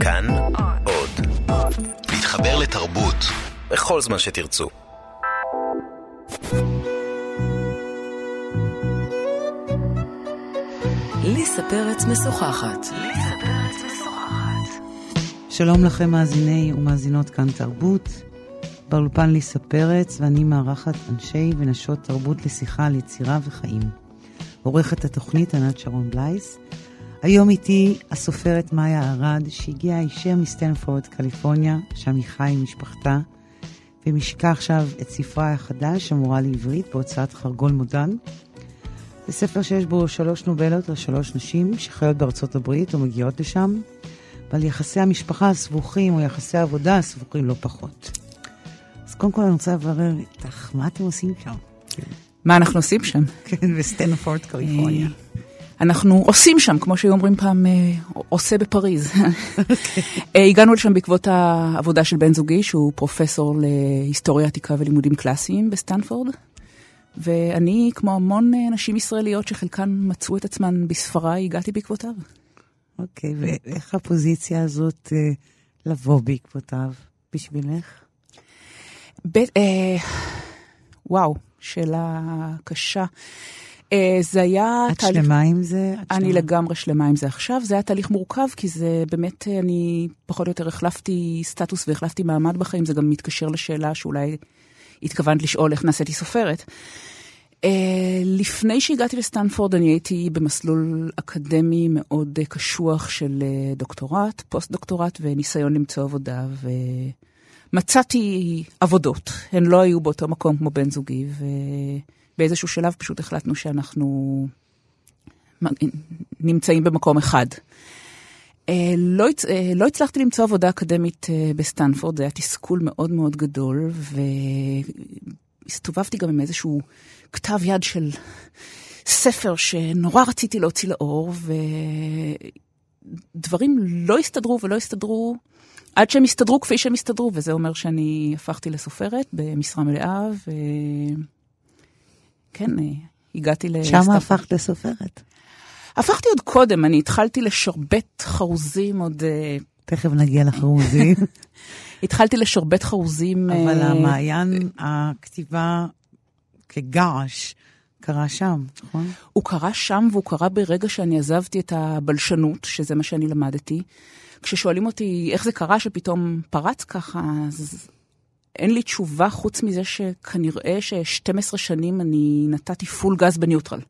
כאן עוד. להתחבר לתרבות בכל זמן שתרצו. ליסה פרץ משוחחת. שלום לכם מאזיני ומאזינות כאן תרבות. באולפן ליסה פרץ ואני מארחת אנשי ונשות תרבות לשיחה על יצירה וחיים. עורכת התוכנית ענת שרון בלייס. היום איתי הסופרת מאיה ארד, שהגיעה הישר מסטנפורד, קליפורניה, שם היא חיה עם משפחתה, ומשיקה עכשיו את ספרה החדש, המורה לעברית, בהוצאת חרגול מודן. זה ספר שיש בו שלוש נובלות לשלוש נשים שחיות בארצות הברית ומגיעות לשם, ועל יחסי המשפחה הסבוכים או יחסי העבודה הסבוכים לא פחות. אז קודם כל אני רוצה לברר איתך, מה אתם עושים שם? מה אנחנו עושים שם? כן, בסטנפורד, קליפורניה. אנחנו עושים שם, כמו שהיו אומרים פעם, אה, la vie en rose בפריז. אה, הגענו לשם בעקבות העבודה של בן זוגי, שהוא פרופסור להיסטוריה עתיקה ולימודים קלאסיים בסטנפורד. ואני, כמו המון אה, נשים ישראליות שחלקן מצאו את עצמן בספרי, הגעתי בעקבותיו. אוקיי, ואיך הפוזיציה הזאת לבוא בעקבותיו בשבילך? וואו, שאלה קשה. זה היה... את תהליך... שלמה עם זה? אני שלמה. לגמרי שלמה עם זה עכשיו. זה היה תהליך מורכב, כי זה באמת, אני פחות או יותר החלפתי סטטוס והחלפתי מעמד בחיים. זה גם מתקשר לשאלה שאולי התכוונת לשאול איך נעשיתי סופרת. Uh, לפני שהגעתי לסטנפורד אני הייתי במסלול אקדמי מאוד קשוח של דוקטורט, פוסט-דוקטורט וניסיון למצוא עבודה, ומצאתי עבודות. הן לא היו באותו מקום כמו בן זוגי, ו... באיזשהו שלב פשוט החלטנו שאנחנו נמצאים במקום אחד. אה, לא, אה, לא הצלחתי למצוא עבודה אקדמית אה, בסטנפורד, זה היה תסכול מאוד מאוד גדול, והסתובבתי גם עם איזשהו כתב יד של ספר שנורא רציתי להוציא לאור, ודברים לא הסתדרו ולא הסתדרו עד שהם הסתדרו כפי שהם הסתדרו, וזה אומר שאני הפכתי לסופרת במשרה מלאה, ו... כן, אה, הגעתי ל... שם הפכת לסופרת. הפכתי עוד קודם, אני התחלתי לשרבט חרוזים עוד... אה, תכף נגיע לחרוזים. התחלתי לשרבט חרוזים... אבל uh... המעיין, הכתיבה כגעש, קרה שם, נכון? הוא קרה שם והוא קרה ברגע שאני עזבתי את הבלשנות, שזה מה שאני למדתי. כששואלים אותי איך זה קרה שפתאום פרץ ככה, אז אין לי תשובה חוץ מזה שכנראה ש-12 שנים אני נתתי פול גז בניוטרל.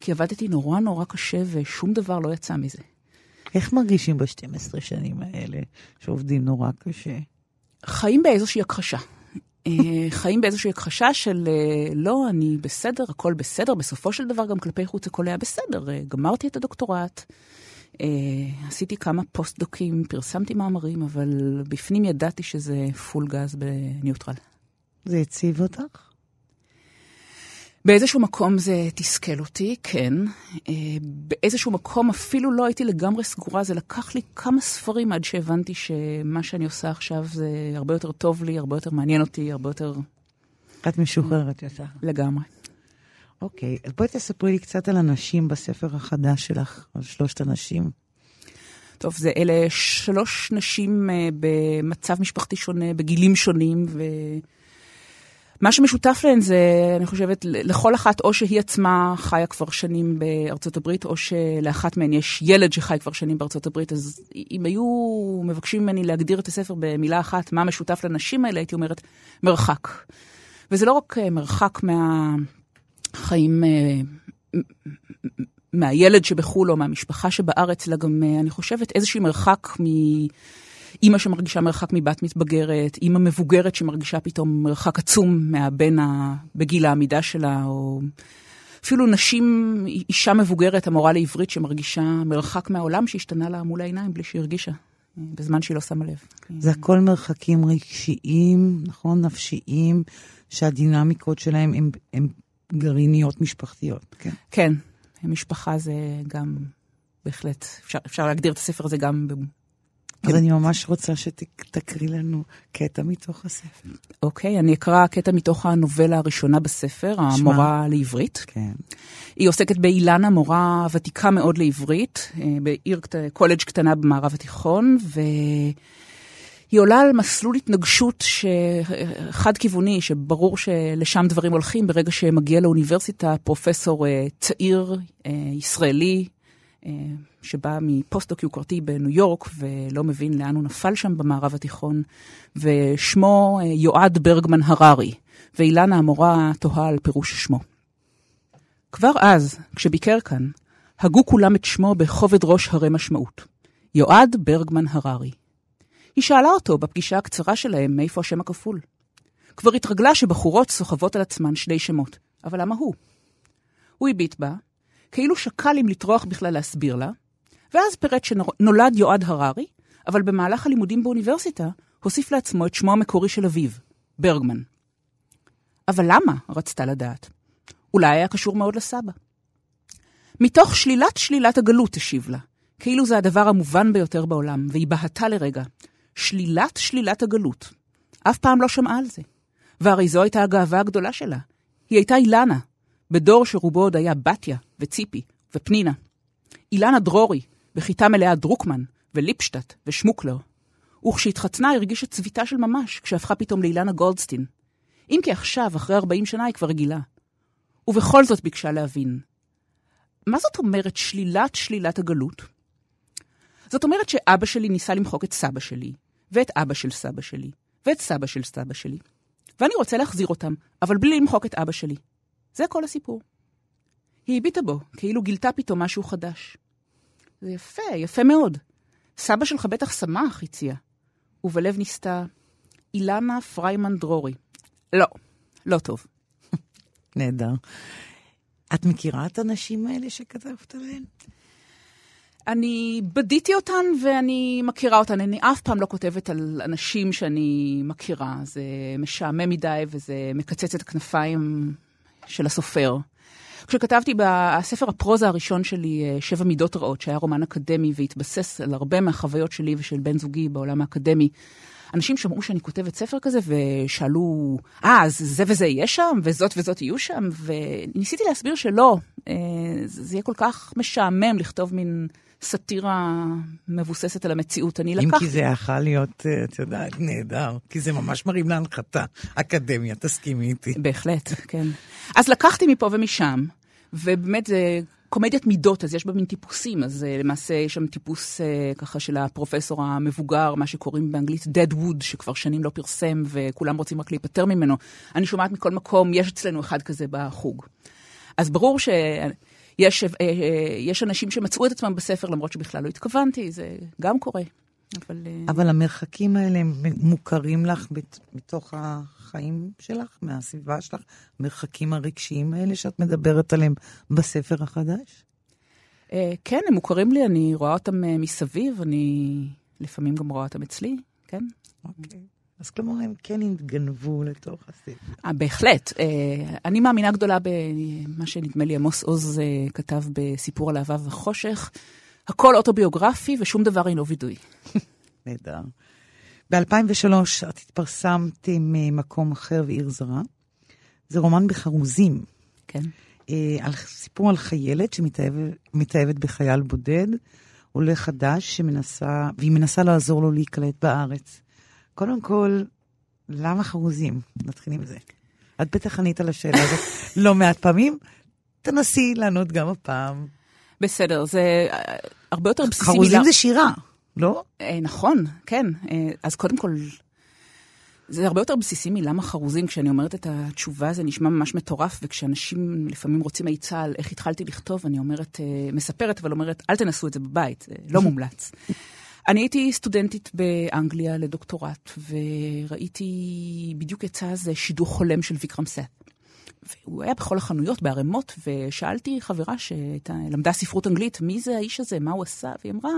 כי עבדתי נורא נורא קשה ושום דבר לא יצא מזה. איך מרגישים ב-12 שנים האלה שעובדים נורא קשה? חיים באיזושהי הכחשה. אה, חיים באיזושהי הכחשה של אה, לא, אני בסדר, הכל בסדר. בסופו של דבר גם כלפי חוץ הכל היה בסדר. אה, גמרתי את הדוקטורט, Uh, עשיתי כמה פוסט-דוקים, פרסמתי מאמרים, אבל בפנים ידעתי שזה full gas בניוטרל. זה הציב אותך? באיזשהו מקום זה תסכל אותי, כן. Uh, באיזשהו מקום אפילו לא הייתי לגמרי סגורה, זה לקח לי כמה ספרים עד שהבנתי שמה שאני עושה עכשיו זה הרבה יותר טוב לי, הרבה יותר מעניין אותי, הרבה יותר... את משוחררת יותר. לגמרי. אוקיי, אז בואי תספרי לי קצת על הנשים בספר החדש שלך, על שלושת הנשים. טוב, זה אלה שלוש נשים uh, במצב משפחתי שונה, בגילים שונים, ומה שמשותף להן זה, אני חושבת, לכל אחת, או שהיא עצמה חיה כבר שנים בארצות הברית, או שלאחת מהן יש ילד שחי כבר שנים בארצות הברית, אז אם היו מבקשים ממני להגדיר את הספר במילה אחת, מה משותף לנשים האלה, הייתי אומרת, מרחק. וזה לא רק אה, מרחק מה... חיים אה, מהילד שבחו"ל או מהמשפחה שבארץ, אלא גם, אה, אני חושבת, איזשהו מרחק מאימא שמרגישה מרחק מבת מתבגרת, אימא מבוגרת שמרגישה פתאום מרחק עצום מהבן בגיל העמידה שלה, או אפילו נשים, אישה מבוגרת, המורה לעברית, שמרגישה מרחק מהעולם שהשתנה לה מול העיניים בלי שהיא הרגישה. בזמן שהיא לא שמה לב. זה הכל מרחקים רגשיים, נכון? נפשיים, שהדינמיקות שלהם הם, הם גרעיניות משפחתיות, כן. כן, משפחה זה גם בהחלט, אפשר, אפשר להגדיר את הספר הזה גם אז אני ממש רוצה שתקריא לנו קטע מתוך הספר. אוקיי, אני אקרא קטע מתוך הנובלה הראשונה בספר, המורה לעברית. כן. היא עוסקת באילנה, מורה ותיקה מאוד לעברית, אה, בעיר קולג' קטנה במערב התיכון, והיא עולה על מסלול התנגשות חד-כיווני, שברור שלשם דברים הולכים ברגע שמגיע לאוניברסיטה פרופסור אה, צעיר, אה, ישראלי, שבא מפוסט-דוק יוקרתי בניו יורק ולא מבין לאן הוא נפל שם במערב התיכון, ושמו יועד ברגמן הררי, ואילנה המורה תוהה על פירוש שמו. כבר אז, כשביקר כאן, הגו כולם את שמו בכובד ראש הרי משמעות. יועד ברגמן הררי. היא שאלה אותו בפגישה הקצרה שלהם מאיפה השם הכפול. כבר התרגלה שבחורות סוחבות על עצמן שני שמות, אבל למה הוא? הוא הביט בה, כאילו שקל אם לטרוח בכלל להסביר לה, ואז פירט שנולד יועד הררי, אבל במהלך הלימודים באוניברסיטה הוסיף לעצמו את שמו המקורי של אביו, ברגמן. אבל למה? רצתה לדעת. אולי היה קשור מאוד לסבא. מתוך שלילת שלילת הגלות, השיב לה, כאילו זה הדבר המובן ביותר בעולם, והיא בהתה לרגע. שלילת שלילת הגלות. אף פעם לא שמעה על זה. והרי זו הייתה הגאווה הגדולה שלה. היא הייתה אילנה, בדור שרובו עוד היה בתיה, וציפי, ופנינה. אילנה דרורי, בכיתה מלאה דרוקמן, וליפשטט, ושמוקלר. וכשהתחתנה הרגישה צביטה של ממש, כשהפכה פתאום לאילנה גולדסטין. אם כי עכשיו, אחרי 40 שנה, היא כבר רגילה. ובכל זאת ביקשה להבין. מה זאת אומרת שלילת שלילת הגלות? זאת אומרת שאבא שלי ניסה למחוק את סבא שלי, ואת אבא של סבא שלי, ואת סבא של סבא שלי. ואני רוצה להחזיר אותם, אבל בלי למחוק את אבא שלי. זה כל הסיפור. היא הביטה בו, כאילו גילתה פתאום משהו חדש. זה יפה, יפה מאוד. סבא שלך בטח שמח, הציע. ובלב ניסתה, אילנה פריימן דרורי. לא, לא טוב. נהדר. את מכירה את הנשים האלה שכתבת עליהן? אני בדיתי אותן ואני מכירה אותן. אני אף פעם לא כותבת על אנשים שאני מכירה. זה משעמם מדי וזה מקצץ את הכנפיים של הסופר. כשכתבתי בספר הפרוזה הראשון שלי, אה, שבע מידות רעות, שהיה רומן אקדמי והתבסס על הרבה מהחוויות שלי ושל בן זוגי בעולם האקדמי, אנשים שמעו שאני כותבת ספר כזה ושאלו, אה, אז זה וזה יהיה שם, וזאת וזאת יהיו שם, וניסיתי להסביר שלא, אה, זה יהיה כל כך משעמם לכתוב מין סאטירה מבוססת על המציאות. אני לקחתי... אם כי זה יכול להיות, אה, את יודעת, נהדר, כי זה ממש מרים להנחתה. אקדמיה, תסכימי איתי. בהחלט, כן. אז לקחתי מפה ומשם, ובאמת זה קומדיית מידות, אז יש בה מין טיפוסים, אז uh, למעשה יש שם טיפוס uh, ככה של הפרופסור המבוגר, מה שקוראים באנגלית dead wood, שכבר שנים לא פרסם וכולם רוצים רק להיפטר ממנו. אני שומעת מכל מקום, יש אצלנו אחד כזה בחוג. אז ברור שיש uh, uh, יש אנשים שמצאו את עצמם בספר למרות שבכלל לא התכוונתי, זה גם קורה. אבל... אבל המרחקים האלה הם מוכרים לך מתוך החיים שלך, מהסביבה שלך, המרחקים הרגשיים האלה שאת מדברת עליהם בספר החדש? כן, הם מוכרים לי, אני רואה אותם מסביב, אני לפעמים גם רואה אותם אצלי, כן. אוקיי. אז כלומר, הם כן התגנבו לתוך הספר. 아, בהחלט. אני מאמינה גדולה במה שנדמה לי עמוס עוז כתב בסיפור על אהבה וחושך. הכל אוטוביוגרפי ושום דבר אינו וידוי. נהדר. ב-2003 את התפרסמת עם אה, מקום אחר ועיר זרה. זה רומן בחרוזים. כן. אה, על סיפור על חיילת שמתאהבת בחייל בודד, עולה חדש שמנסה, והיא מנסה לעזור לו להיקלט בארץ. קודם כל, למה חרוזים? נתחיל עם זה. את בטח ענית על השאלה הזאת לא מעט פעמים, תנסי לענות גם הפעם. בסדר, זה אה, הרבה יותר בסיסי מילה. חרוזים זה שירה, לא? אה, נכון, כן. אה, אז קודם כל, זה הרבה יותר בסיסי מלמה חרוזים. כשאני אומרת את התשובה זה נשמע ממש מטורף, וכשאנשים לפעמים רוצים עצה על איך התחלתי לכתוב, אני אומרת, מספרת, אבל אומרת, אל תנסו את זה בבית, זה לא מומלץ. אני הייתי סטודנטית באנגליה לדוקטורט, וראיתי, בדיוק יצא איזה שידוך חולם של ויקרם סט. והוא היה בכל החנויות בערימות, ושאלתי חברה שלמדה ספרות אנגלית, מי זה האיש הזה, מה הוא עשה? והיא אמרה,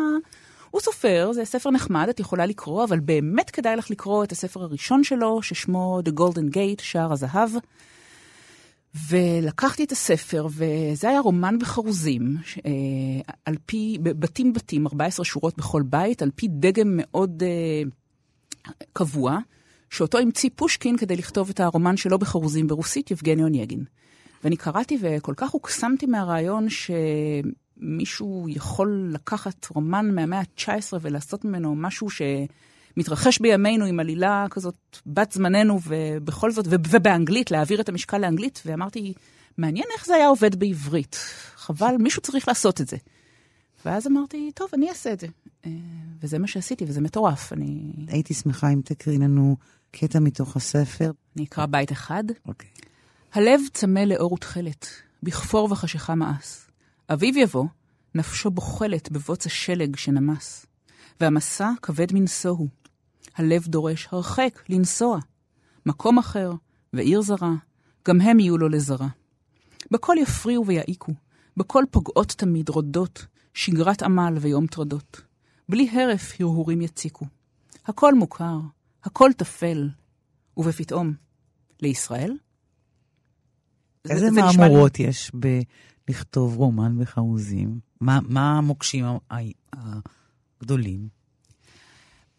הוא סופר, זה ספר נחמד, את יכולה לקרוא, אבל באמת כדאי לך לקרוא את הספר הראשון שלו, ששמו The Golden Gate, שער הזהב. ולקחתי את הספר, וזה היה רומן בחרוזים, אה, על פי, בתים בתים, 14 שורות בכל בית, על פי דגם מאוד אה, קבוע, שאותו המציא פושקין כדי לכתוב את הרומן שלו בחרוזים ברוסית, יבגני אונייגין. ואני קראתי וכל כך הוקסמתי מהרעיון שמישהו יכול לקחת רומן מהמאה ה-19 ולעשות ממנו משהו שמתרחש בימינו עם עלילה כזאת בת זמננו, ובכל זאת, ובאנגלית, להעביר את המשקל לאנגלית, ואמרתי, מעניין איך זה היה עובד בעברית. חבל, מישהו צריך לעשות את זה. ואז אמרתי, טוב, אני אעשה את זה. אה, וזה מה שעשיתי, וזה מטורף. אני... הייתי שמחה אם תקריא לנו קטע מתוך הספר. אני אקרא בית אחד. אוקיי. Okay. הלב צמא לאור ותכלת, בכפור וחשיכה מאס. אביב יבוא, נפשו בוחלת בבוץ השלג שנמס. והמסע כבד מנשוא הוא. הלב דורש הרחק, לנסוע. מקום אחר, ועיר זרה, גם הם יהיו לו לזרה. בכל יפריעו ויעיקו, בכל פוגעות תמיד רודות, שגרת עמל ויום טרדות. בלי הרף הרהורים יציקו. הכל מוכר, הכל טפל, ובפתאום, לישראל? איזה מהמורות יש בלכתוב רומן בחרוזים? מה, מה המוקשים הגדולים?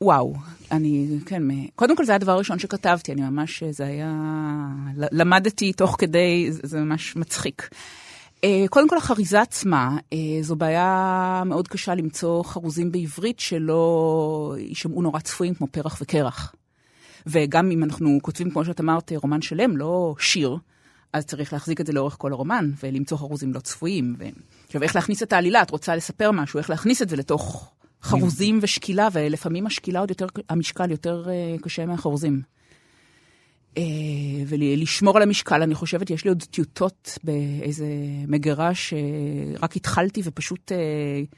וואו, אני, כן, קודם כל זה היה הדבר הראשון שכתבתי, אני ממש, זה היה, למדתי תוך כדי, זה ממש מצחיק. אה, קודם כל החריזה עצמה, אה, זו בעיה מאוד קשה למצוא חרוזים בעברית שלא יישמעו נורא צפויים כמו פרח וקרח. וגם אם אנחנו כותבים, כמו שאת אמרת, רומן שלם, לא שיר, אז צריך להחזיק את זה לאורך כל הרומן, ולמצוא חרוזים לא צפויים. ו... עכשיו, איך להכניס את העלילה? את רוצה לספר משהו, איך להכניס את זה לתוך חרוזים ושקילה, ולפעמים השקילה עוד יותר, המשקל יותר uh, קשה מהחרוזים. Uh, ולשמור על המשקל, אני חושבת, יש לי עוד טיוטות באיזה מגירה שרק התחלתי ופשוט uh,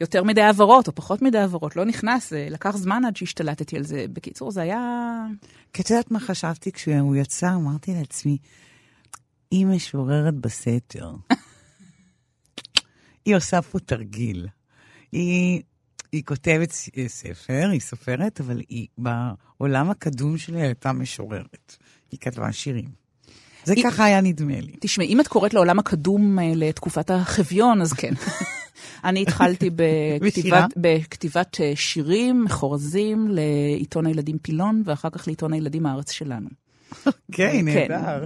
יותר מדי העברות או פחות מדי העברות, לא נכנס, לקח זמן עד שהשתלטתי על זה. בקיצור, זה היה... כי את יודעת מה חשבתי כשהוא יצא? אמרתי לעצמי, היא משוררת בסתר. היא עושה פה תרגיל. היא, היא כותבת ספר, היא סופרת, אבל היא בעולם הקדום שלי הייתה משוררת. היא כתבה שירים. זה היא... ככה היה נדמה לי. תשמעי, אם את קוראת לעולם הקדום אה, לתקופת החביון, אז כן. אני התחלתי בכתיבת, בכתיבת אה, שירים, חורזים, לעיתון הילדים פילון, ואחר כך לעיתון הילדים הארץ שלנו. אוקיי, נהדר.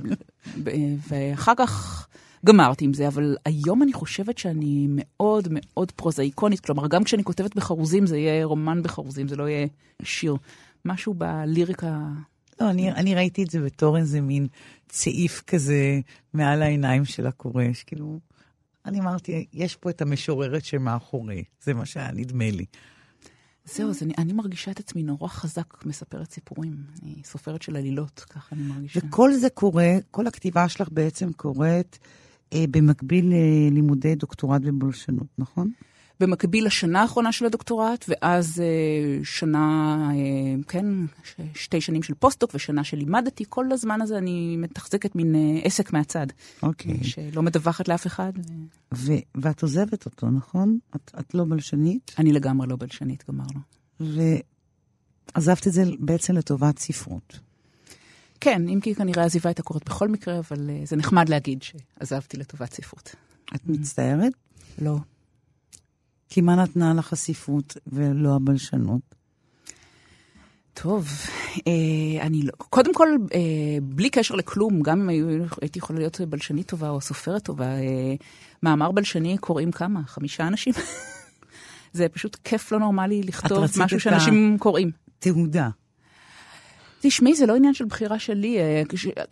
ואחר כך גמרתי עם זה, אבל היום אני חושבת שאני מאוד מאוד פרוזאיקונית, כלומר, גם כשאני כותבת בחרוזים, זה יהיה רומן בחרוזים, זה לא יהיה שיר. משהו בליריקה... לא, אני, אני ראיתי את זה בתור איזה מין צעיף כזה מעל העיניים של הקורא, שכאילו, אני אמרתי, יש פה את המשוררת שמאחורי, זה מה שהיה נדמה לי. זהו, אז אני, אני מרגישה את עצמי נורא חזק מספרת סיפורים. אני סופרת של עלילות, ככה אני מרגישה. וכל זה קורה, כל הכתיבה שלך בעצם קורית במקביל ללימודי דוקטורט בבולשנות, נכון? במקביל לשנה האחרונה של הדוקטורט, ואז אה, שנה, אה, כן, שתי שנים של פוסט-דוק ושנה שלימדתי. כל הזמן הזה אני מתחזקת מין אה, עסק מהצד. אוקיי. Okay. שלא מדווחת לאף אחד. ו... ואת עוזבת אותו, נכון? את, את לא בלשנית? אני לגמרי לא בלשנית, גמרנו. ועזבת את זה בעצם לטובת ספרות. כן, אם כי כנראה העזיבה הייתה קורית בכל מקרה, אבל זה נחמד להגיד שעזבתי לטובת ספרות. את מצטערת? לא. כי מה נתנה לך הספרות ולא הבלשנות? טוב, אה, אני לא, קודם כל, אה, בלי קשר לכלום, גם אם היו, הייתי יכולה להיות בלשנית טובה או סופרת טובה, אה, מאמר בלשני קוראים כמה? חמישה אנשים? זה פשוט כיף לא נורמלי לכתוב משהו שאנשים ה... קוראים. תעודה. תשמעי, זה לא עניין של בחירה שלי. אה,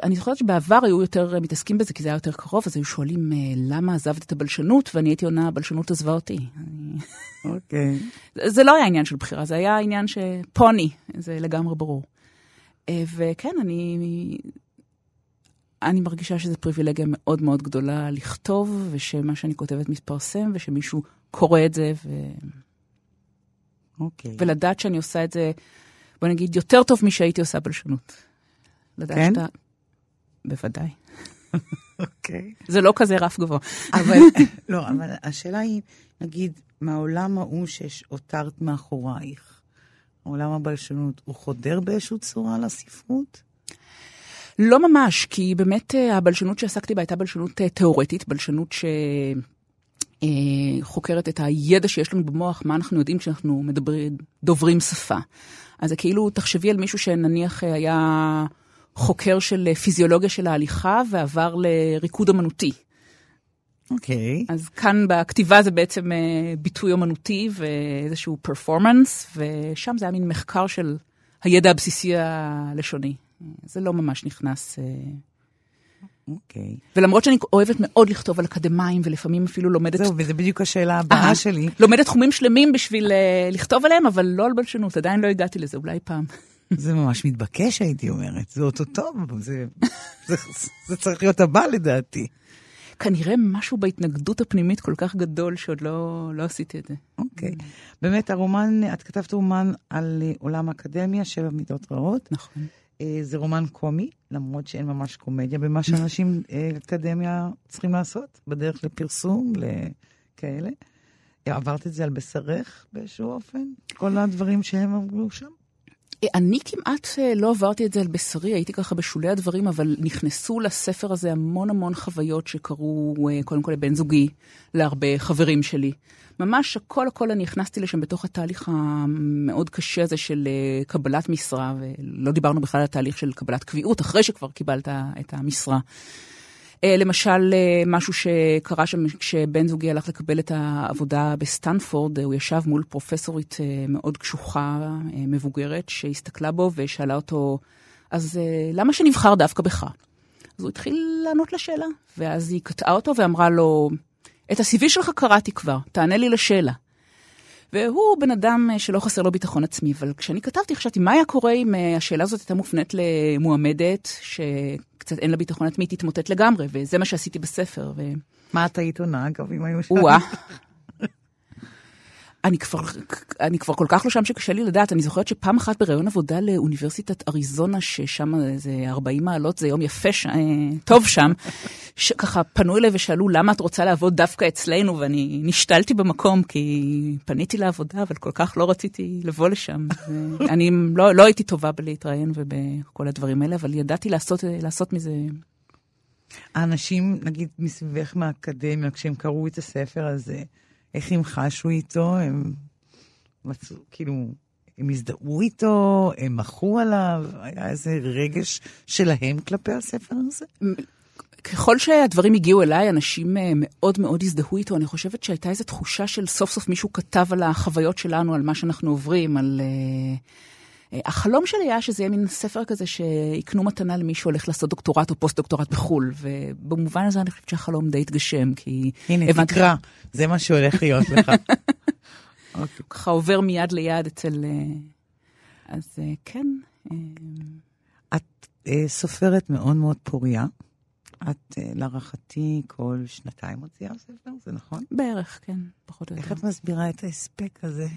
אני זוכרת שבעבר היו יותר אה, מתעסקים בזה, כי זה היה יותר קרוב, אז היו שואלים אה, למה עזבת את הבלשנות, ואני הייתי עונה, הבלשנות עזבה אותי. אוקיי. זה לא היה עניין של בחירה, זה היה עניין שפוני, זה לגמרי ברור. וכן, אני... אני מרגישה שזו פריבילגיה מאוד מאוד גדולה לכתוב, ושמה שאני כותבת מתפרסם, ושמישהו קורא את זה, ו... אוקיי. ולדעת שאני עושה את זה בוא נגיד, יותר טוב משהייתי עושה בלשנות. כן? שאתה... בוודאי. אוקיי. זה לא כזה רף גבוה. אבל, לא, אבל השאלה היא, נגיד, מהעולם ההוא שהותרת מאחורייך, עולם הבלשנות, הוא חודר באיזושהי צורה לספרות? לא ממש, כי באמת אה, הבלשנות שעסקתי בה הייתה בלשנות אה, תיאורטית, בלשנות שחוקרת את הידע שיש לנו במוח, מה אנחנו יודעים כשאנחנו מדברים, דוברים שפה. אז זה כאילו, תחשבי על מישהו שנניח היה חוקר של פיזיולוגיה של ההליכה ועבר לריקוד אמנותי. אוקיי. Okay. אז כאן בכתיבה זה בעצם ביטוי אמנותי ואיזשהו פרפורמנס, ושם זה היה מין מחקר של הידע הבסיסי הלשוני. זה לא ממש נכנס. אוקיי. Okay. ולמרות שאני אוהבת מאוד לכתוב על אקדמאים, ולפעמים אפילו לומדת... זהו, וזה בדיוק השאלה הבאה שלי. לומדת תחומים שלמים בשביל uh, לכתוב עליהם, אבל לא על בלשנות, עדיין לא הגעתי לזה, אולי פעם. זה ממש מתבקש, הייתי אומרת. זה אותו טוב, זה, זה, זה צריך להיות הבא לדעתי. כנראה משהו בהתנגדות הפנימית כל כך גדול שעוד לא, לא עשיתי את זה. אוקיי. Okay. באמת, הרומן, את כתבת רומן על עולם האקדמיה, שבע מידות רעות. נכון. אה, זה רומן קומי, למרות שאין ממש קומדיה במה שאנשים אה, אקדמיה צריכים לעשות, בדרך לפרסום, לכאלה. עברת את זה על בשרך באיזשהו אופן? כל הדברים שהם אמרו שם? אני כמעט לא עברתי את זה על בשרי, הייתי ככה בשולי הדברים, אבל נכנסו לספר הזה המון המון חוויות שקרו, קודם כל לבן זוגי, להרבה חברים שלי. ממש הכל הכל אני הכנסתי לשם בתוך התהליך המאוד קשה הזה של קבלת משרה, ולא דיברנו בכלל על התהליך של קבלת קביעות, אחרי שכבר קיבלת את המשרה. למשל, משהו שקרה שם כשבן זוגי הלך לקבל את העבודה בסטנפורד, הוא ישב מול פרופסורית מאוד קשוחה, מבוגרת, שהסתכלה בו ושאלה אותו, אז למה שנבחר דווקא בך? אז הוא התחיל לענות לשאלה, ואז היא קטעה אותו ואמרה לו, את ה-CV שלך קראתי כבר, תענה לי לשאלה. והוא בן אדם שלא חסר לו ביטחון עצמי, אבל כשאני כתבתי חשבתי, מה היה קורה אם השאלה הזאת הייתה מופנית למועמדת, שקצת אין לה ביטחון עצמי, תתמוטט לגמרי, וזה מה שעשיתי בספר. ו... מה את היית עונה, אגב, אם היו שואלים? אני כבר, אני כבר כל כך לא שם שקשה לי לדעת. אני זוכרת שפעם אחת בראיון עבודה לאוניברסיטת אריזונה, ששם זה 40 מעלות, זה יום יפה, ש... טוב שם, שככה פנו אליי ושאלו למה את רוצה לעבוד דווקא אצלנו, ואני נשתלתי במקום, כי פניתי לעבודה, אבל כל כך לא רציתי לבוא לשם. אני לא, לא הייתי טובה בלהתראיין ובכל הדברים האלה, אבל ידעתי לעשות, לעשות מזה... האנשים, נגיד, מסביבך מהאקדמיה, כשהם קראו את הספר הזה, איך הם חשו איתו, הם מצאו, כאילו, הם הזדהו איתו, הם מחו עליו, היה איזה רגש שלהם כלפי הספר הזה? ככל שהדברים הגיעו אליי, אנשים מאוד מאוד הזדהו איתו. אני חושבת שהייתה איזו תחושה של סוף סוף מישהו כתב על החוויות שלנו, על מה שאנחנו עוברים, על... החלום שלי היה שזה יהיה מין ספר כזה שיקנו מתנה למי שהולך לעשות דוקטורט או פוסט-דוקטורט בחו"ל, ובמובן הזה אני חושבת שהחלום די התגשם, כי... הנה, הבנתי... תקרא, זה מה שהולך להיות לך. ככה עובר מיד ליד אצל... אז כן. את סופרת מאוד מאוד פוריה. את, להערכתי, כל שנתיים מוציאה ספר, זה נכון? בערך, כן, פחות או יותר. איך את מסבירה את ההספק הזה?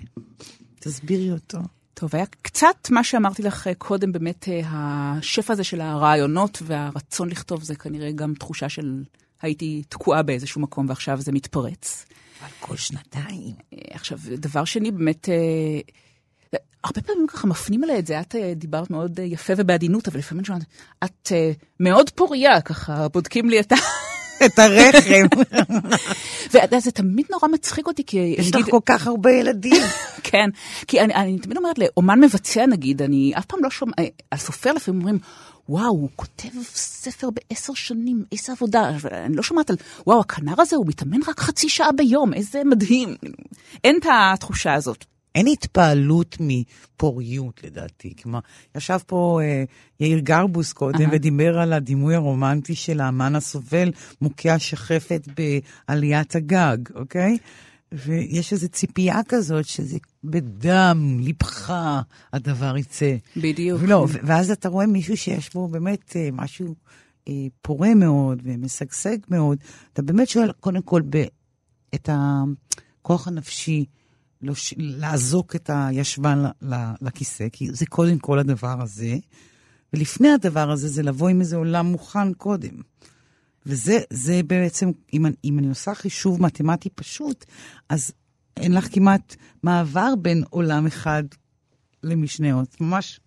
תסבירי אותו. טוב, היה קצת מה שאמרתי לך קודם, באמת השפע הזה של הרעיונות והרצון לכתוב, זה כנראה גם תחושה של הייתי תקועה באיזשהו מקום ועכשיו זה מתפרץ. אבל כל שנתיים. עכשיו, דבר שני, באמת, הרבה פעמים ככה מפנים עליה את זה, את דיברת מאוד יפה ובעדינות, אבל לפעמים שומעת, את מאוד פוריה, ככה בודקים לי את ה... את הרחם. וזה תמיד נורא מצחיק אותי, כי... יש לך כל כך הרבה ילדים. כן, כי אני, אני תמיד אומרת לאומן מבצע נגיד, אני אף פעם לא שומע, הסופר לפעמים אומרים, וואו, הוא כותב ספר בעשר שנים, איזה עבודה. אני לא שומעת על, וואו, הכנר הזה הוא מתאמן רק חצי שעה ביום, איזה מדהים. אין את התחושה הזאת. אין התפעלות מפוריות, לדעתי. כלומר, ישב פה אה, יאיר גרבוס קודם uh-huh. ודיבר על הדימוי הרומנטי של האמן הסובל, מוכה השחפת בעליית הגג, אוקיי? ויש איזו ציפייה כזאת שזה בדם, ליבך, הדבר יצא. בדיוק. ולא, ואז אתה רואה מישהו שיש בו באמת אה, משהו אה, פורה מאוד ומשגשג מאוד. אתה באמת שואל, קודם כל, ב, את הכוח הנפשי. לא ש... לעזוק את הישבן לכיסא, כי זה קודם כל הדבר הזה, ולפני הדבר הזה זה לבוא עם איזה עולם מוכן קודם. וזה זה בעצם, אם, אם אני עושה חישוב מתמטי פשוט, אז אין לך כמעט מעבר בין עולם אחד למשנהו. ממש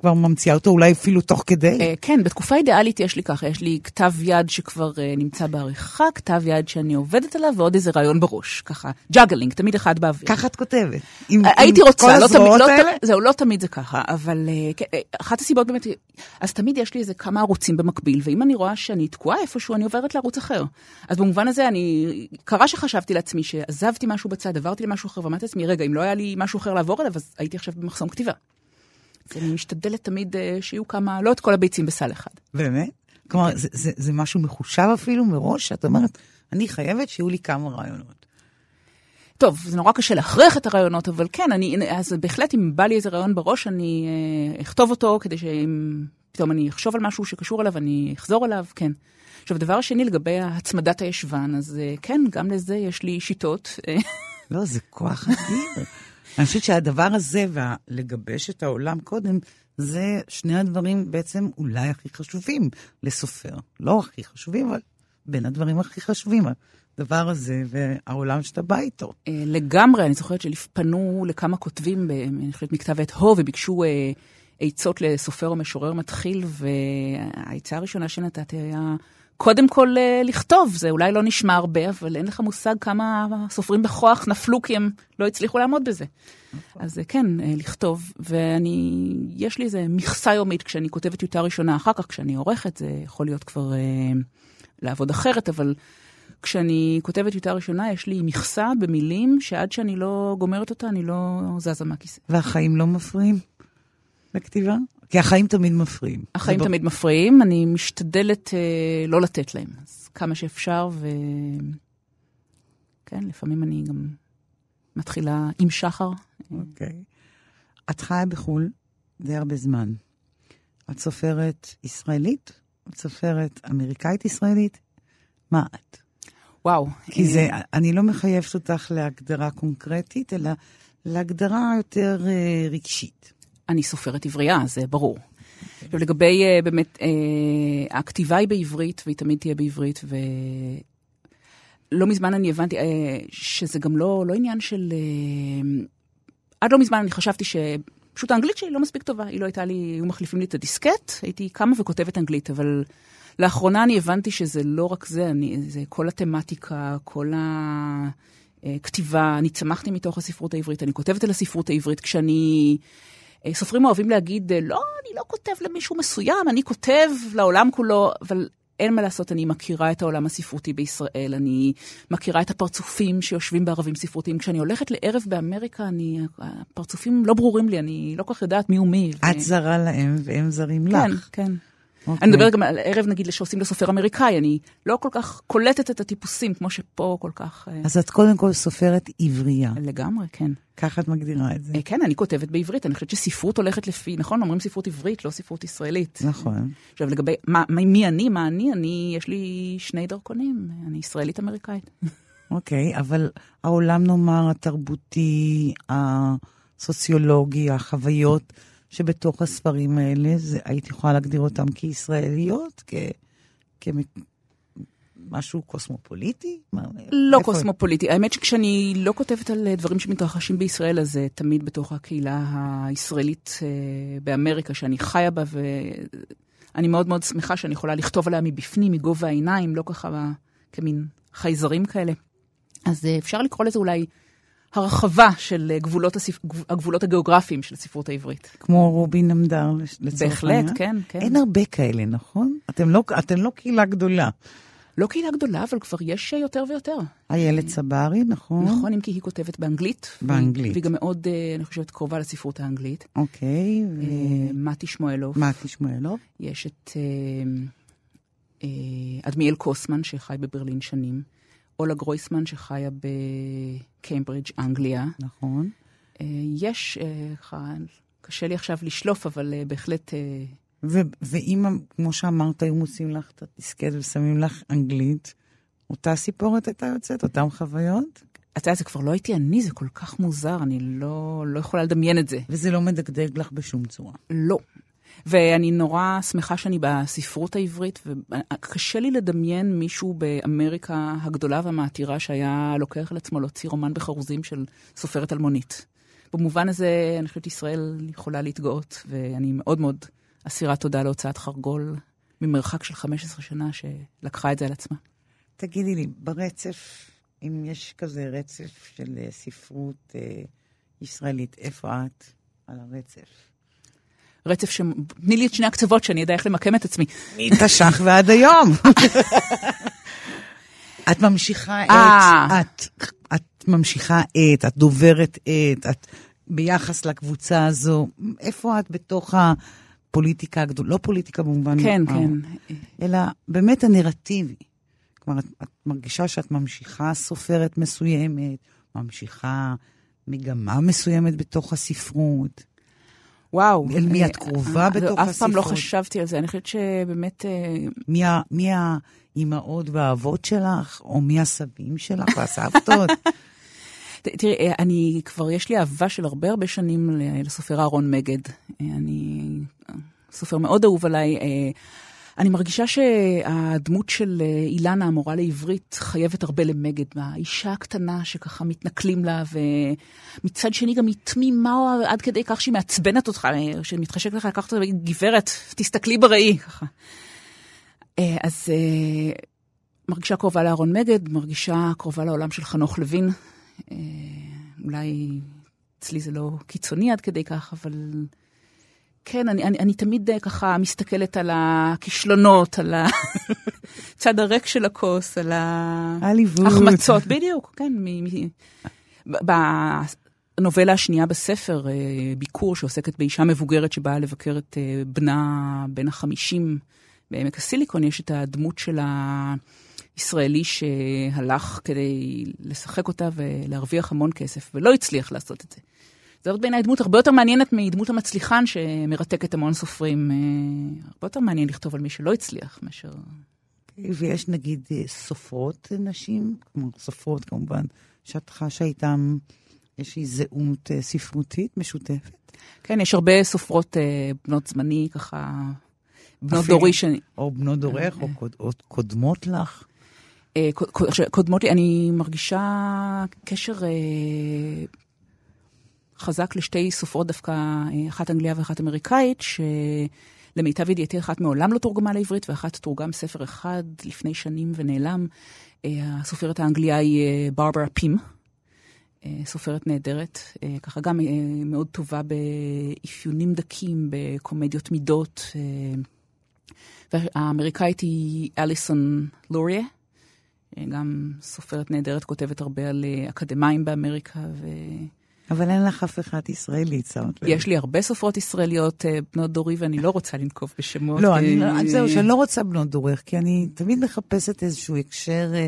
כבר ממציאה אותו אולי אפילו תוך כדי? אה, כן, בתקופה אידיאלית יש לי ככה, יש לי כתב יד שכבר אה, נמצא בעריכה, כתב יד שאני עובדת עליו, ועוד איזה רעיון בראש, ככה, juggling, תמיד אחד באוויר. ככה את כותבת. עם, הייתי עם רוצה, כל לא תמיד, הזרועות לא, האלה? זהו, לא תמיד זה ככה, אבל אה, כן, אה, אחת הסיבות באמת, אז תמיד יש לי איזה כמה ערוצים במקביל, ואם אני רואה שאני תקועה איפשהו, אני עוברת לערוץ אחר. אז במובן הזה, אני, קרה שחשבתי לעצמי שעזבתי משהו בצד, עברתי למשהו אחר, ואמרתי לעצמי, רגע, אם לא היה לי משהו אחר לעבור אליו, אז הייתי עכשיו במחסום כתיבה. אני משתדלת תמיד אה, שיהיו כמה, לא את כל הביצים בסל אחד. באמת? כלומר, זה, זה, זה משהו מחושב אפילו מראש, שאת אומרת, אני חייבת שיהיו לי כמה רעיונות. טוב, זה נורא קשה להכריח את הרעיונות, אבל כן, אני, אז בהחלט אם בא לי איזה רעיון בראש, אני אה, אכתוב אותו, כדי שאם פתאום אני אחשוב על משהו שקשור אליו, אני אחזור אליו, כן. עכשיו, הדבר השני לגבי הצמדת הישבן, אז אה, כן, גם לזה יש לי שיטות. אה, לא, זה כוח אדיר. אני חושבת שהדבר הזה, ולגבש את העולם קודם, זה שני הדברים בעצם אולי הכי חשובים לסופר. לא הכי חשובים, אבל בין הדברים הכי חשובים. הדבר הזה והעולם שאתה בא איתו. אה, לגמרי, אני זוכרת שפנו לכמה כותבים, אני חושבת מכתב עת הו, וביקשו אה, עצות לסופר או משורר מתחיל, והעצה הראשונה שנתתי היה, קודם כל אה, לכתוב, זה אולי לא נשמע הרבה, אבל אין לך מושג כמה סופרים בכוח נפלו כי הם לא הצליחו לעמוד בזה. אז אה, כן, אה, לכתוב, ואני, יש לי איזה מכסה יומית כשאני כותבת טיוטה ראשונה, אחר כך כשאני עורכת, זה יכול להיות כבר אה, לעבוד אחרת, אבל כשאני כותבת טיוטה ראשונה, יש לי מכסה במילים שעד שאני לא גומרת אותה, אני לא זזה מהכיסא. והחיים לא מפריעים לכתיבה? כי החיים תמיד מפריעים. החיים תמיד מפריעים, אני משתדלת אה, לא לתת להם, אז כמה שאפשר, ו... כן, לפעמים אני גם מתחילה עם שחר. אוקיי. את חיה בחו"ל די הרבה זמן. את סופרת ישראלית? את סופרת אמריקאית-ישראלית? מה את? וואו. כי אה, זה, אני לא מחייבת אותך להגדרה קונקרטית, אלא להגדרה יותר אה, רגשית. אני סופרת עברייה, זה ברור. עכשיו, לגבי אה, באמת, אה, הכתיבה היא בעברית, והיא תמיד תהיה בעברית, ולא מזמן אני הבנתי אה, שזה גם לא, לא עניין של... עד לא מזמן אני חשבתי ש... פשוט האנגלית שלי לא מספיק טובה, היא לא הייתה לי, היו מחליפים לי את הדיסקט, הייתי קמה וכותבת אנגלית, אבל לאחרונה אני הבנתי שזה לא רק זה, אני, זה כל התמטיקה, כל הכתיבה, אני צמחתי מתוך הספרות העברית, אני כותבת על הספרות העברית כשאני... אה, סופרים אוהבים להגיד, אה, לא, אני לא כותב למישהו מסוים, אני כותב לעולם כולו, אבל אין מה לעשות, אני מכירה את העולם הספרותי בישראל, אני מכירה את הפרצופים שיושבים בערבים ספרותיים. כשאני הולכת לערב באמריקה, אני, הפרצופים לא ברורים לי, אני לא כל כך יודעת מי הוא מי. ו- את זרה להם והם זרים כן, לך. כן. אוקיי. אני מדברת גם על ערב, נגיד, שעושים לסופר אמריקאי, אני לא כל כך קולטת את הטיפוסים, כמו שפה כל כך... אה, אז את קודם כל סופרת עברייה. לגמרי, כן. ככה את מגדירה את זה. אה, כן, אני כותבת בעברית, אני חושבת שספרות הולכת לפי, נכון, אומרים ספרות עברית, לא ספרות ישראלית. נכון. עכשיו, לגבי מה, מי, אני, מה אני, אני, יש לי שני דרכונים, אני ישראלית-אמריקאית. אוקיי, אבל העולם, נאמר, התרבותי, הסוציולוגי, החוויות שבתוך הספרים האלה, זה, היית יכולה להגדיר אותם כישראליות? כ... כמשהו קוסמופוליטי? לא איפה- קוסמופוליטי. האמת שכשאני לא כותבת על אה, דברים שמתרחשים בישראל, אז זה תמיד בתוך הקהילה הישראלית אה, באמריקה, שאני חיה בה, ואני מאוד מאוד שמחה שאני יכולה לכתוב עליה מבפנים, מגובה העיניים, לא ככה כמין חייזרים כאלה. אז אה, אפשר לקרוא לזה אולי הרחבה של אה, גבולות, הספ... גב- הגבולות הגיאוגרפיים של הספרות העברית. כמו רובין עמדר, לצורך בהחלט, העניין? כן, כן. אין הרבה כאלה, נכון? אתם לא, אתם לא קהילה גדולה. לא קהילה גדולה, אבל כבר יש אה, יותר ויותר. איילת צברי, נכון? נכון, אם כי היא כותבת באנגלית. באנגלית. והיא גם מאוד, אה, אני חושבת, קרובה לספרות האנגלית. אוקיי, ו... מתי שמואלוב. מתי שמואלוב? יש את אדמיאל קוסמן, שחי בברלין שנים. אולה גרויסמן, שחיה בקיימברידג', אנגליה. נכון. אה, יש, אה, קשה לי עכשיו לשלוף, אבל אה, בהחלט... ו- ואם, כמו שאמרת, היו מוצאים לך את הדיסקט ושמים לך אנגלית, אותה סיפורת הייתה יוצאת, אותן חוויות? אתה יודע, זה כבר לא הייתי אני, זה כל כך מוזר, אני לא, לא יכולה לדמיין את זה. וזה לא מדגדג לך בשום צורה. לא. ואני נורא שמחה שאני בספרות העברית, וקשה לי לדמיין מישהו באמריקה הגדולה והמעתירה שהיה לוקח על עצמו להוציא רומן בחרוזים של סופרת אלמונית. במובן הזה, אני חושבת ישראל יכולה להתגאות, ואני מאוד מאוד אסירת תודה להוצאת חרגול ממרחק של 15 שנה שלקחה את זה על עצמה. תגידי לי, ברצף, אם יש כזה רצף של אה, ספרות אה, ישראלית, איפה את על הרצף? רצף ש... תני לי את שני הקצוות שאני אדע איך למקם את עצמי. מתש"ח ועד היום. את ממשיכה את, אה. את, את ממשיכה את, את דוברת את, את ביחס לקבוצה הזו, איפה את בתוך הפוליטיקה הגדולה, לא פוליטיקה במובן... כן, ה- כן. אלא באמת הנרטיבי. כלומר, את, את מרגישה שאת ממשיכה סופרת מסוימת, ממשיכה מגמה מסוימת בתוך הספרות. וואו. אל מי אה, את קרובה אה, בתוך אף פעם לא הספרות? חשבתי על זה, אני חושבת שבאמת... אה, מי, מי האימהות והאבות שלך, או מי הסבים שלך והסבתות? תראי, אני כבר, יש לי אהבה של הרבה הרבה שנים לסופר אהרון מגד. אני סופר מאוד אהוב עליי. אני מרגישה שהדמות של אה, אילנה, המורה לעברית, חייבת הרבה למגד. האישה הקטנה שככה מתנכלים לה, ומצד שני גם היא תמימה עד כדי כך שהיא מעצבנת אותך, שמתחשק לך לקחת אותה ולהגיד, גברת, תסתכלי בראי, ככה. אה, אז אה, מרגישה קרובה לאהרון מגד, מרגישה קרובה לעולם של חנוך לוין. אולי אצלי זה לא קיצוני עד כדי כך, אבל כן, אני, אני, אני תמיד אה, ככה מסתכלת על הכישלונות, על הצד הריק של הכוס, על. ההחמצות, בדיוק, כן. מ, מ, בנובלה השנייה בספר, אה, ביקור, שעוסקת באישה מבוגרת שבאה לבקר את אה, בנה בן החמישים בעמק הסיליקון, יש את הדמות של הישראלי שהלך כדי לשחק אותה ולהרוויח המון כסף, ולא הצליח לעשות את זה. זאת בעיניי דמות הרבה יותר מעניינת מדמות המצליחן שמרתקת המון סופרים. אה, הרבה יותר מעניין לכתוב על מי שלא הצליח מאשר... ויש נגיד אה, סופרות נשים, כמו סופרות כמובן, שאת חשה איתן איזושהי זהות אה, ספרותית משותפת? כן, יש הרבה סופרות בנות זמני, ככה, בנות אפילו. דורי שאני... או בנות דורך, או, קוד, או קודמות לך? קודמות לי, אני מרגישה קשר חזק לשתי סופרות דווקא, אה, אחת אנגליה ואחת אמריקאית, שלמיטב ידיעתי אחת מעולם לא תורגמה לעברית, ואחת תורגם ספר אחד לפני שנים ונעלם. אה, הסופרת האנגליה היא אה, ברברה פים. סופרת נהדרת, ככה גם מאוד טובה באפיונים דקים, בקומדיות מידות. והאמריקאית היא אליסון לוריה, גם סופרת נהדרת, כותבת הרבה על אקדמאים באמריקה, אבל אין לך אף אחת ישראלית, שמת לב. ויש לי הרבה סופרות ישראליות אה, בנות דורי, ואני לא רוצה לנקוב בשמות. לא, אני, לא- זהו, שאני לא רוצה בנות דורך, כי אני תמיד מחפשת איזשהו הקשר, אה,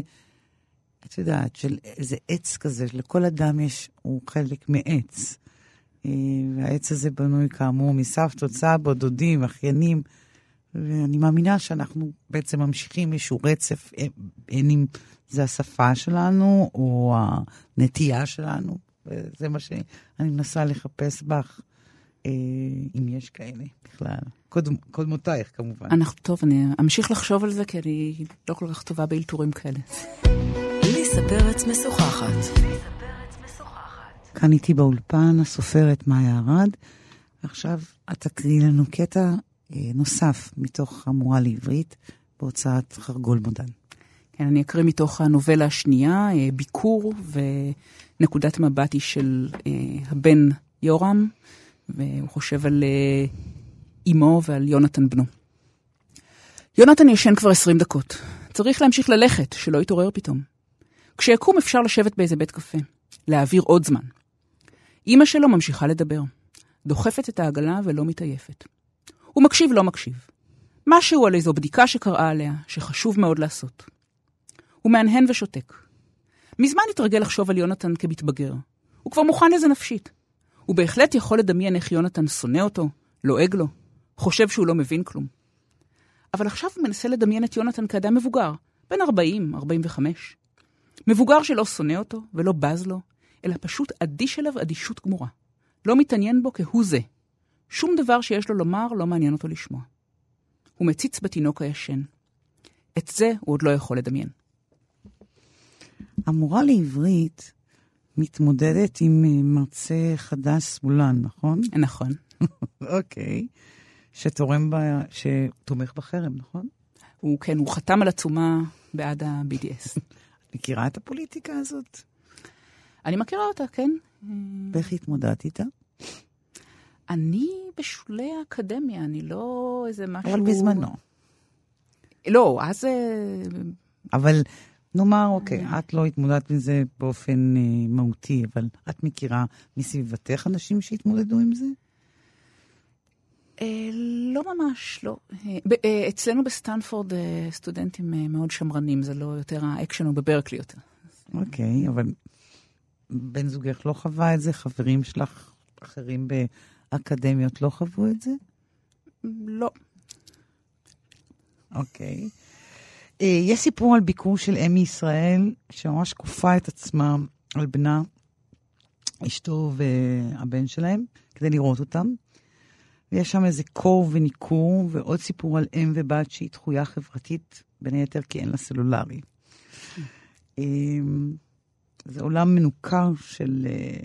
את יודעת, של איזה עץ כזה, שלכל אדם יש, הוא חלק מעץ. אה, והעץ הזה בנוי כאמור מסבתות, סבא, דודים, אחיינים, ואני מאמינה שאנחנו בעצם ממשיכים איזשהו רצף, אה, בין אם זה השפה שלנו או הנטייה שלנו, וזה מה שאני מנסה לחפש בך, אה, אם יש כאלה בכלל. קודם, קודמותייך כמובן. אנחנו, טוב, אני אמשיך לחשוב על זה, כי אני לא כל כך טובה באלתורים כאלה. ליסה פרץ משוחחת. כאן איתי באולפן הסופרת מאיה ארד. עכשיו את תקריאי לנו קטע אה, נוסף מתוך המורה לעברית בהוצאת חרגול מודן. כן, אני אקריא מתוך הנובלה השנייה, אה, ביקור, ונקודת מבט היא של אה, הבן יורם, והוא חושב על אה, אמו ועל יונתן בנו. יונתן ישן כבר 20 דקות. צריך להמשיך ללכת, שלא יתעורר פתאום. כשיקום אפשר לשבת באיזה בית קפה, להעביר עוד זמן. אמא שלו ממשיכה לדבר, דוחפת את העגלה ולא מתעייפת. הוא מקשיב לא מקשיב. משהו על איזו בדיקה שקראה עליה, שחשוב מאוד לעשות. הוא מהנהן ושותק. מזמן התרגל לחשוב על יונתן כמתבגר. הוא כבר מוכן לזה נפשית. הוא בהחלט יכול לדמיין איך יונתן שונא אותו, לועג לו, חושב שהוא לא מבין כלום. אבל עכשיו הוא מנסה לדמיין את יונתן כאדם מבוגר, בן 40, 45. מבוגר שלא שונא אותו ולא בז לו, אלא פשוט אדיש אליו אדישות גמורה. לא מתעניין בו כהוא זה. שום דבר שיש לו לומר לא מעניין אותו לשמוע. הוא מציץ בתינוק הישן. את זה הוא עוד לא יכול לדמיין. המורה לעברית מתמודדת עם אה, מרצה חדש סמולן, נכון? נכון. אוקיי. שתורם ב... שתומך בחרם, נכון? הוא, כן, הוא חתם על עצומה בעד ה-BDS. מכירה את הפוליטיקה הזאת? אני מכירה אותה, כן. ואיך התמודדת איתה? אני בשולי האקדמיה, אני לא איזה משהו... אבל בזמנו. לא, אז... אה, אבל נאמר, אוקיי, את לא התמודדת עם זה באופן אה, מהותי, אבל את מכירה מסביבתך אנשים שהתמודדו עם זה? אה, לא ממש, לא. אה, ב- אה, אצלנו בסטנפורד אה, סטודנטים אה, מאוד שמרנים, זה לא יותר האקשן הוא בברקלי יותר. אוקיי, אבל בן זוגך לא חווה את זה? חברים שלך אחרים באקדמיות לא חוו את זה? לא. אוקיי. אה, יש סיפור על ביקור של אמי ישראל, שממש כופה את עצמה על בנה, אשתו והבן שלהם, כדי לראות אותם. ויש שם איזה קור וניכור, ועוד סיפור על אם ובת שהיא דחויה חברתית, בין היתר כי אין לה סלולרי. אמ, זה עולם מנוכר של, אה,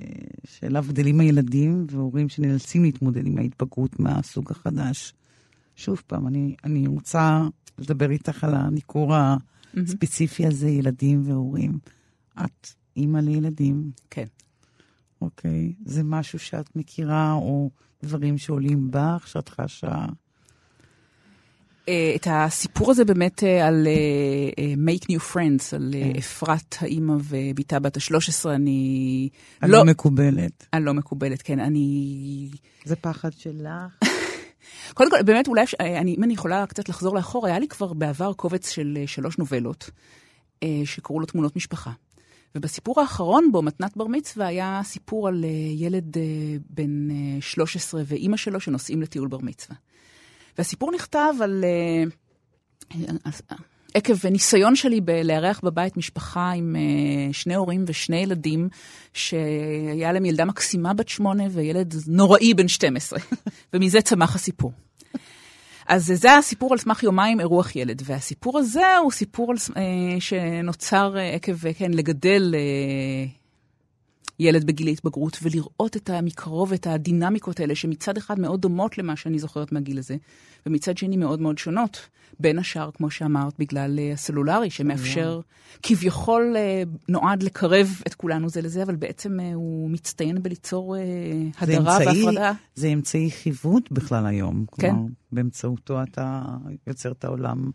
שאליו גדלים הילדים, והורים שנאלצים להתמודד עם ההתבגרות מהסוג החדש. שוב פעם, אני, אני רוצה לדבר איתך על הניכור הספציפי הזה, ילדים והורים. את אימא לילדים. כן. אוקיי. זה משהו שאת מכירה, או דברים שעולים בך, שאת חשה... אה, את הסיפור הזה באמת אה, על אה, make new friends, על כן. אפרת האימא ובתה בת ה-13, אני... הלא מקובלת. הלא מקובלת, כן. אני... זה פחד שלך? קודם כל, באמת, אולי, אפשר- אני, אם אני יכולה קצת לחזור לאחור, היה לי כבר בעבר קובץ של אה, שלוש נובלות, אה, שקראו לו תמונות משפחה. ובסיפור האחרון בו, מתנת בר מצווה, היה סיפור על אה, ילד אה, בן אה, 13 ואימא שלו שנוסעים לטיול בר מצווה. והסיפור נכתב על... עקב ניסיון שלי בלארח בבית משפחה עם אה, שני הורים ושני ילדים, שהיה להם ילדה מקסימה בת שמונה וילד נוראי בן 12, ומזה צמח הסיפור. אז זה הסיפור על סמך יומיים אירוח ילד, והסיפור הזה הוא סיפור על, אה, שנוצר אה, עקב, כן, לגדל ילד בגיל ההתבגרות, ולראות את המקרוב, את הדינמיקות האלה, שמצד אחד מאוד דומות למה שאני זוכרת מהגיל הזה, ומצד שני מאוד מאוד שונות. בין השאר, כמו שאמרת, בגלל אה, הסלולרי, שמאפשר, כביכול אה, נועד לקרב את כולנו זה לזה, אבל בעצם אה, הוא מצטיין בליצור הדרה אמצעי- והפרדה. זה אמצעי חיווט בכלל היום. כן. כלומר, באמצעותו אתה יוצר את העולם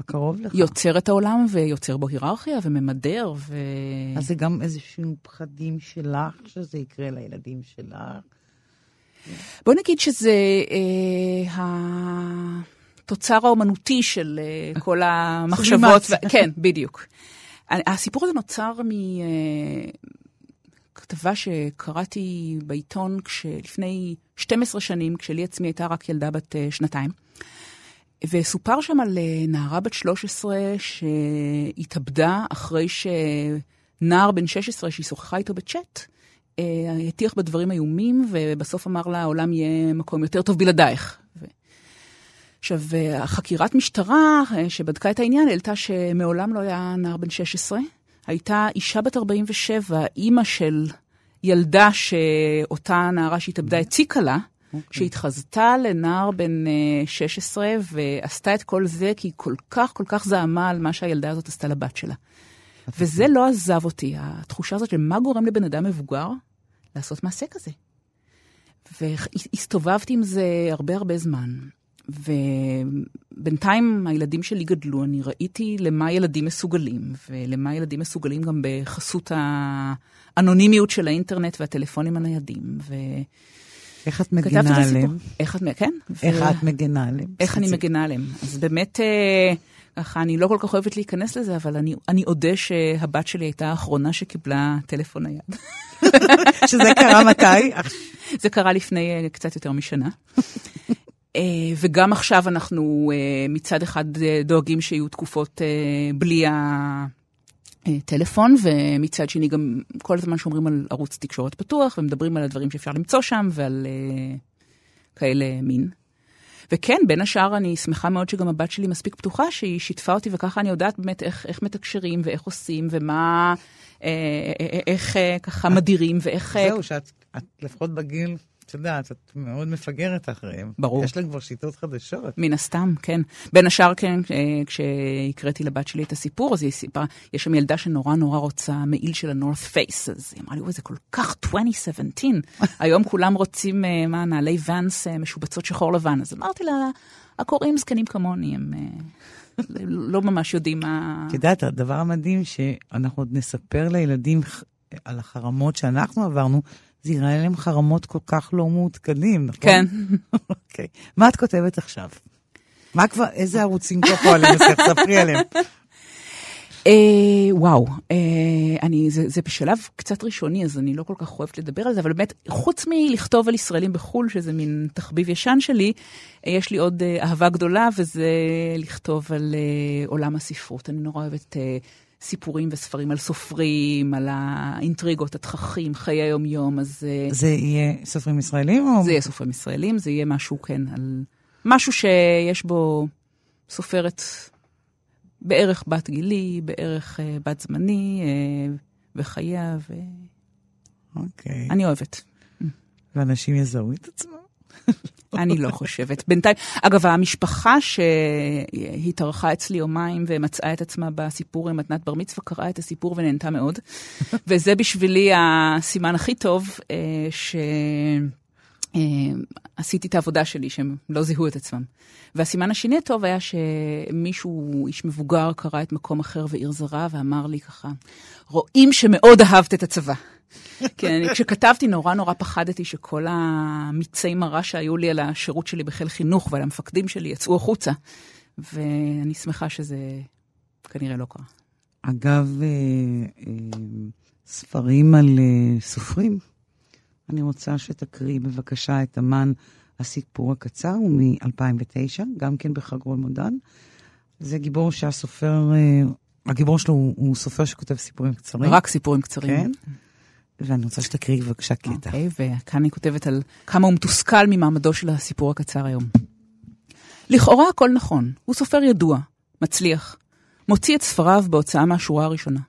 הקרוב לך. יוצר את העולם ויוצר בו היררכיה וממדר, ו... אז זה גם איזשהו פחדים שלך, שזה יקרה לילדים שלך. בוא נגיד שזה אה, התוצר האומנותי של אה, כל המחשבות. ו... כן, בדיוק. הסיפור הזה נוצר מכתבה שקראתי בעיתון כש... לפני 12 שנים, כשלי עצמי הייתה רק ילדה בת אה, שנתיים. וסופר שם על אה, נערה בת 13 שהתאבדה אחרי שנער בן 16 שהיא שוחחה איתו בצ'אט, אה, הטיח בה דברים איומים, ובסוף אמר לה, העולם יהיה מקום יותר טוב בלעדייך. עכשיו, אה, החקירת משטרה שבדקה את העניין העלתה שמעולם לא היה נער בן 16. הייתה אישה בת 47, אימא של ילדה שאותה נערה שהתאבדה הציקה לה, שהתחזתה לנער בן אה, 16 ועשתה את כל זה כי היא כל כך כל כך זעמה על מה שהילדה הזאת עשתה לבת שלה. וזה לא עזב אותי, התחושה הזאת של מה גורם לבן אדם מבוגר לעשות מעשה כזה. והסתובבתי עם זה הרבה הרבה זמן. ובינתיים הילדים שלי גדלו, אני ראיתי למה ילדים מסוגלים, ולמה ילדים מסוגלים גם בחסות האנונימיות של האינטרנט והטלפונים הניידים. ו... איך את מגינה. עליהם? איך את, כן. איך ו- את מגינה עליהם? איך אני מגינה עליהם. אז באמת, אה, ככה, אני לא כל כך אוהבת להיכנס לזה, אבל אני, אני אודה שהבת שלי הייתה האחרונה שקיבלה טלפון נייד. שזה קרה מתי? זה קרה לפני אה, קצת יותר משנה. אה, וגם עכשיו אנחנו אה, מצד אחד אה, דואגים שיהיו תקופות אה, בלי הטלפון, ומצד שני גם כל הזמן שומרים על ערוץ תקשורת פתוח, ומדברים על הדברים שאפשר למצוא שם ועל אה, כאלה מין. וכן, בין השאר אני שמחה מאוד שגם הבת שלי מספיק פתוחה, שהיא שיתפה אותי, וככה אני יודעת באמת איך, איך מתקשרים ואיך עושים ומה, אה, אה, אה איך אה, ככה מדירים ואיך... זהו, שאת לפחות בגיל את יודעת, את מאוד מפגרת אחריהם. ברור. יש להם כבר שיטות חדשות. מן הסתם, כן. בין השאר, כן, אה, כשהקראתי לבת שלי את הסיפור, אז היא סיפרה, יש שם ילדה שנורא נורא רוצה מעיל של ה-North Face, אז היא אמרה לי, אוי, זה כל כך 2017. היום כולם רוצים, אה, מה, נעלי ואנס אה, משובצות שחור לבן. אז אמרתי לה, הקוראים זקנים כמוני, הם... לא ממש יודעים מה... את יודעת, הדבר המדהים שאנחנו עוד נספר לילדים על החרמות שאנחנו עברנו, זה יראה להם חרמות כל כך לא מעודכנים, נכון? כן. אוקיי. מה את כותבת עכשיו? מה כבר, איזה ערוצים כבר פועלים? אז תספרי עליהם. אה, וואו, אה, אני, זה, זה בשלב קצת ראשוני, אז אני לא כל כך אוהבת לדבר על זה, אבל באמת, חוץ מלכתוב על ישראלים בחו"ל, שזה מין תחביב ישן שלי, אה, יש לי עוד אה, אהבה גדולה, וזה לכתוב על אה, עולם הספרות. אני נורא אוהבת אה, סיפורים וספרים על סופרים, על האינטריגות, התככים, חיי היום-יום, אז... אה, זה יהיה סופרים ישראלים או... זה יהיה סופרים ישראלים, זה יהיה משהו, כן, על... משהו שיש בו סופרת בערך בת גילי, בערך uh, בת זמני, uh, וחייה, ו... אוקיי. אני אוהבת. ואנשים יזהו את עצמם? אני לא חושבת. בינתיים, אגב, המשפחה שהתארחה אצלי יומיים ומצאה את עצמה בסיפור עם מתנת בר מצווה, קראה את הסיפור ונהנתה מאוד. וזה בשבילי הסימן הכי טוב, אה, שעשיתי את העבודה שלי, שהם לא זיהו את עצמם. והסימן השני הטוב היה שמישהו, איש מבוגר, קרא את מקום אחר ועיר זרה, ואמר לי ככה, רואים שמאוד אהבת את הצבא. כן, אני, כשכתבתי נורא נורא פחדתי שכל המיצי מרה שהיו לי על השירות שלי בחיל חינוך ועל המפקדים שלי יצאו החוצה, ואני שמחה שזה כנראה לא קרה. אגב, אה, אה, ספרים על אה, סופרים, אני רוצה שתקריא בבקשה את אמן הסיפור הקצר, הוא מ-2009, גם כן בחג רולמודן. זה גיבור שהסופר, הגיבור שלו הוא, הוא סופר שכותב סיפורים קצרים. רק סיפורים קצרים. כן. ואני רוצה שתקריא בבקשה קטע. אוקיי, וכאן אני כותבת על כמה הוא מתוסכל ממעמדו של הסיפור הקצר היום. לכאורה הכל נכון, הוא סופר ידוע, מצליח, מוציא את ספריו בהוצאה מהשורה הראשונה.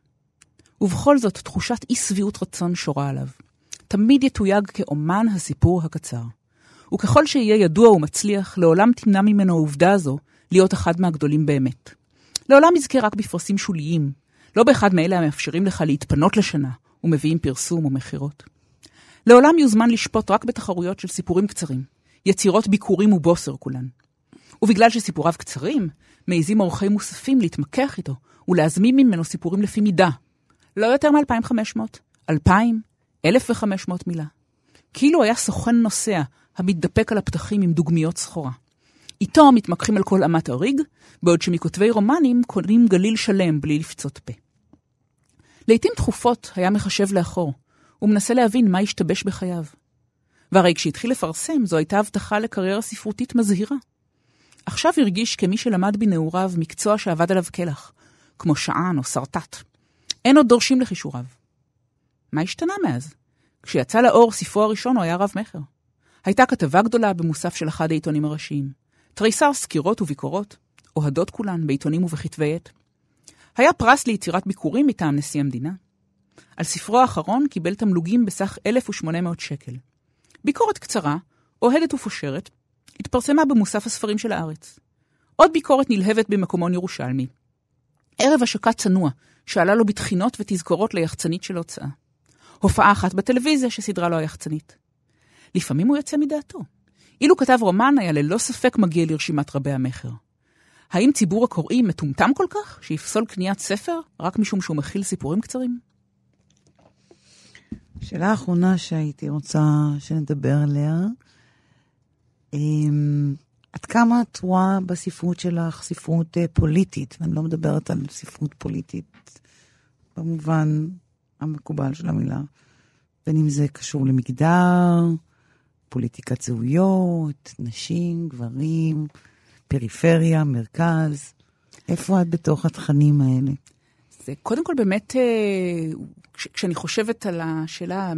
ובכל זאת תחושת אי שביעות רצון שורה עליו. תמיד יתויג כאומן הסיפור הקצר. וככל שיהיה ידוע ומצליח, לעולם תמנע ממנו העובדה הזו להיות אחד מהגדולים באמת. לעולם יזכה רק בפרסים שוליים, לא באחד מאלה המאפשרים לך להתפנות לשנה, ומביאים פרסום ומכירות. לעולם יוזמן לשפוט רק בתחרויות של סיפורים קצרים, יצירות ביקורים ובוסר כולן. ובגלל שסיפוריו קצרים, מעיזים אורחים מוספים להתמקח איתו ולהזמין ממנו סיפורים לפי מידה. לא יותר מ-2,500, 2,000, 1,500 מילה. כאילו היה סוכן נוסע המתדפק על הפתחים עם דוגמיות סחורה. איתו מתמקחים על כל אמת הריג, בעוד שמכותבי רומנים קונים גליל שלם בלי לפצות פה. לעתים תכופות היה מחשב לאחור, ומנסה להבין מה השתבש בחייו. והרי כשהתחיל לפרסם, זו הייתה הבטחה לקריירה ספרותית מזהירה. עכשיו הרגיש כמי שלמד בנעוריו מקצוע שעבד עליו קלח, כמו שען או שרטט. אין עוד דורשים לכישוריו. מה השתנה מאז? כשיצא לאור ספרו הראשון הוא היה רב-מכר. הייתה כתבה גדולה במוסף של אחד העיתונים הראשיים. תריסר סקירות וביקורות, אוהדות כולן בעיתונים ובכתבי עת. היה פרס ליצירת ביקורים מטעם נשיא המדינה. על ספרו האחרון קיבל תמלוגים בסך 1,800 שקל. ביקורת קצרה, אוהדת ופושרת, התפרסמה במוסף הספרים של הארץ. עוד ביקורת נלהבת במקומון ירושלמי. ערב השקה צנוע, שעלה לו בתחינות ותזכורות ליחצנית של הוצאה. הופעה אחת בטלוויזיה שסידרה לו היחצנית. לפעמים הוא יוצא מדעתו. אילו כתב רומן, היה ללא ספק מגיע לרשימת רבי המכר. האם ציבור הקוראים מטומטם כל כך, שיפסול קניית ספר רק משום שהוא מכיל סיפורים קצרים? שאלה אחרונה שהייתי רוצה שנדבר עליה, אמ, עד כמה את רואה בספרות שלך ספרות אה, פוליטית, ואני לא מדברת על ספרות פוליטית במובן המקובל של המילה, בין אם זה קשור למגדר, פוליטיקת זהויות, נשים, גברים, פריפריה, מרכז. איפה את בתוך התכנים האלה? זה קודם כל באמת, אה, כש, כשאני חושבת על השאלה,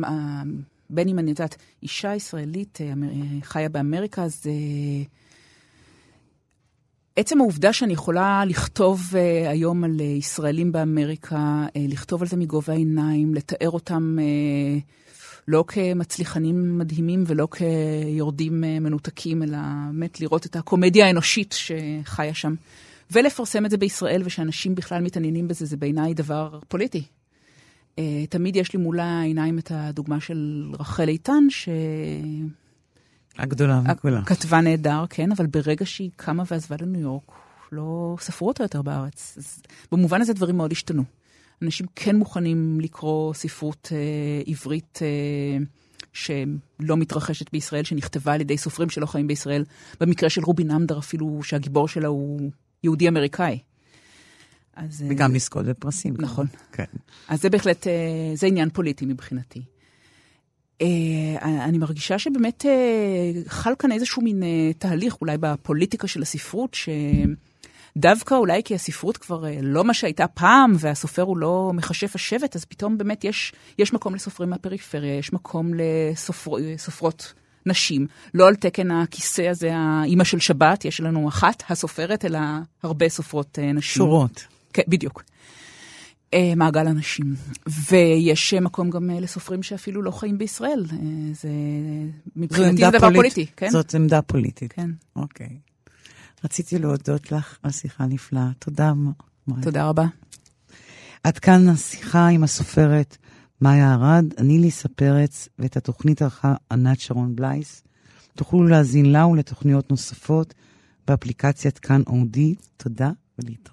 בין אם אני יודעת, אישה ישראלית אה, חיה באמריקה, זה... עצם העובדה שאני יכולה לכתוב היום על ישראלים באמריקה, לכתוב על זה מגובה העיניים, לתאר אותם לא כמצליחנים מדהימים ולא כיורדים uh, מנותקים, אלא באמת לראות את הקומדיה האנושית שחיה שם. ולפרסם את זה בישראל ושאנשים בכלל מתעניינים בזה, זה בעיניי דבר פוליטי. Uh, תמיד יש לי מול העיניים את הדוגמה של רחל איתן, ש... הגדולה מכולה. כתבה נהדר, כן, אבל ברגע שהיא קמה ועזבה לניו יורק, לא ספרו אותה יותר בארץ. אז במובן הזה דברים מאוד השתנו. אנשים כן מוכנים לקרוא ספרות אה, עברית אה, שלא מתרחשת בישראל, שנכתבה על ידי סופרים שלא חיים בישראל. במקרה של רובין אמדר אפילו, שהגיבור שלה הוא יהודי אמריקאי. אז, אה, וגם לזכות בפרסים. נכון. כן. אז זה בהחלט, אה, זה עניין פוליטי מבחינתי. אה, אני מרגישה שבאמת אה, חל כאן איזשהו מין אה, תהליך, אולי בפוליטיקה של הספרות, שדווקא אולי כי הספרות כבר לא מה שהייתה פעם, והסופר הוא לא מכשף השבט, אז פתאום באמת יש, יש מקום לסופרים מהפריפריה, יש מקום לסופרות נשים. לא על תקן הכיסא הזה, האימא של שבת, יש לנו אחת, הסופרת, אלא הרבה סופרות נשים. שורות. כן, בדיוק. אה, מעגל אנשים. ויש מקום גם אה, לסופרים שאפילו לא חיים בישראל. אה, זה מבחינתי זה דבר פוליטי, כן? זאת עמדה פוליטית. כן. אוקיי. רציתי להודות לך על שיחה נפלאה. תודה. תודה רבה. עד כאן השיחה עם הסופרת מאיה ארד, אני ליסה פרץ, ואת התוכנית ערכה ענת שרון בלייס. תוכלו להאזין לה ולתוכניות נוספות באפליקציית כאן אודי. תודה ולהתראות.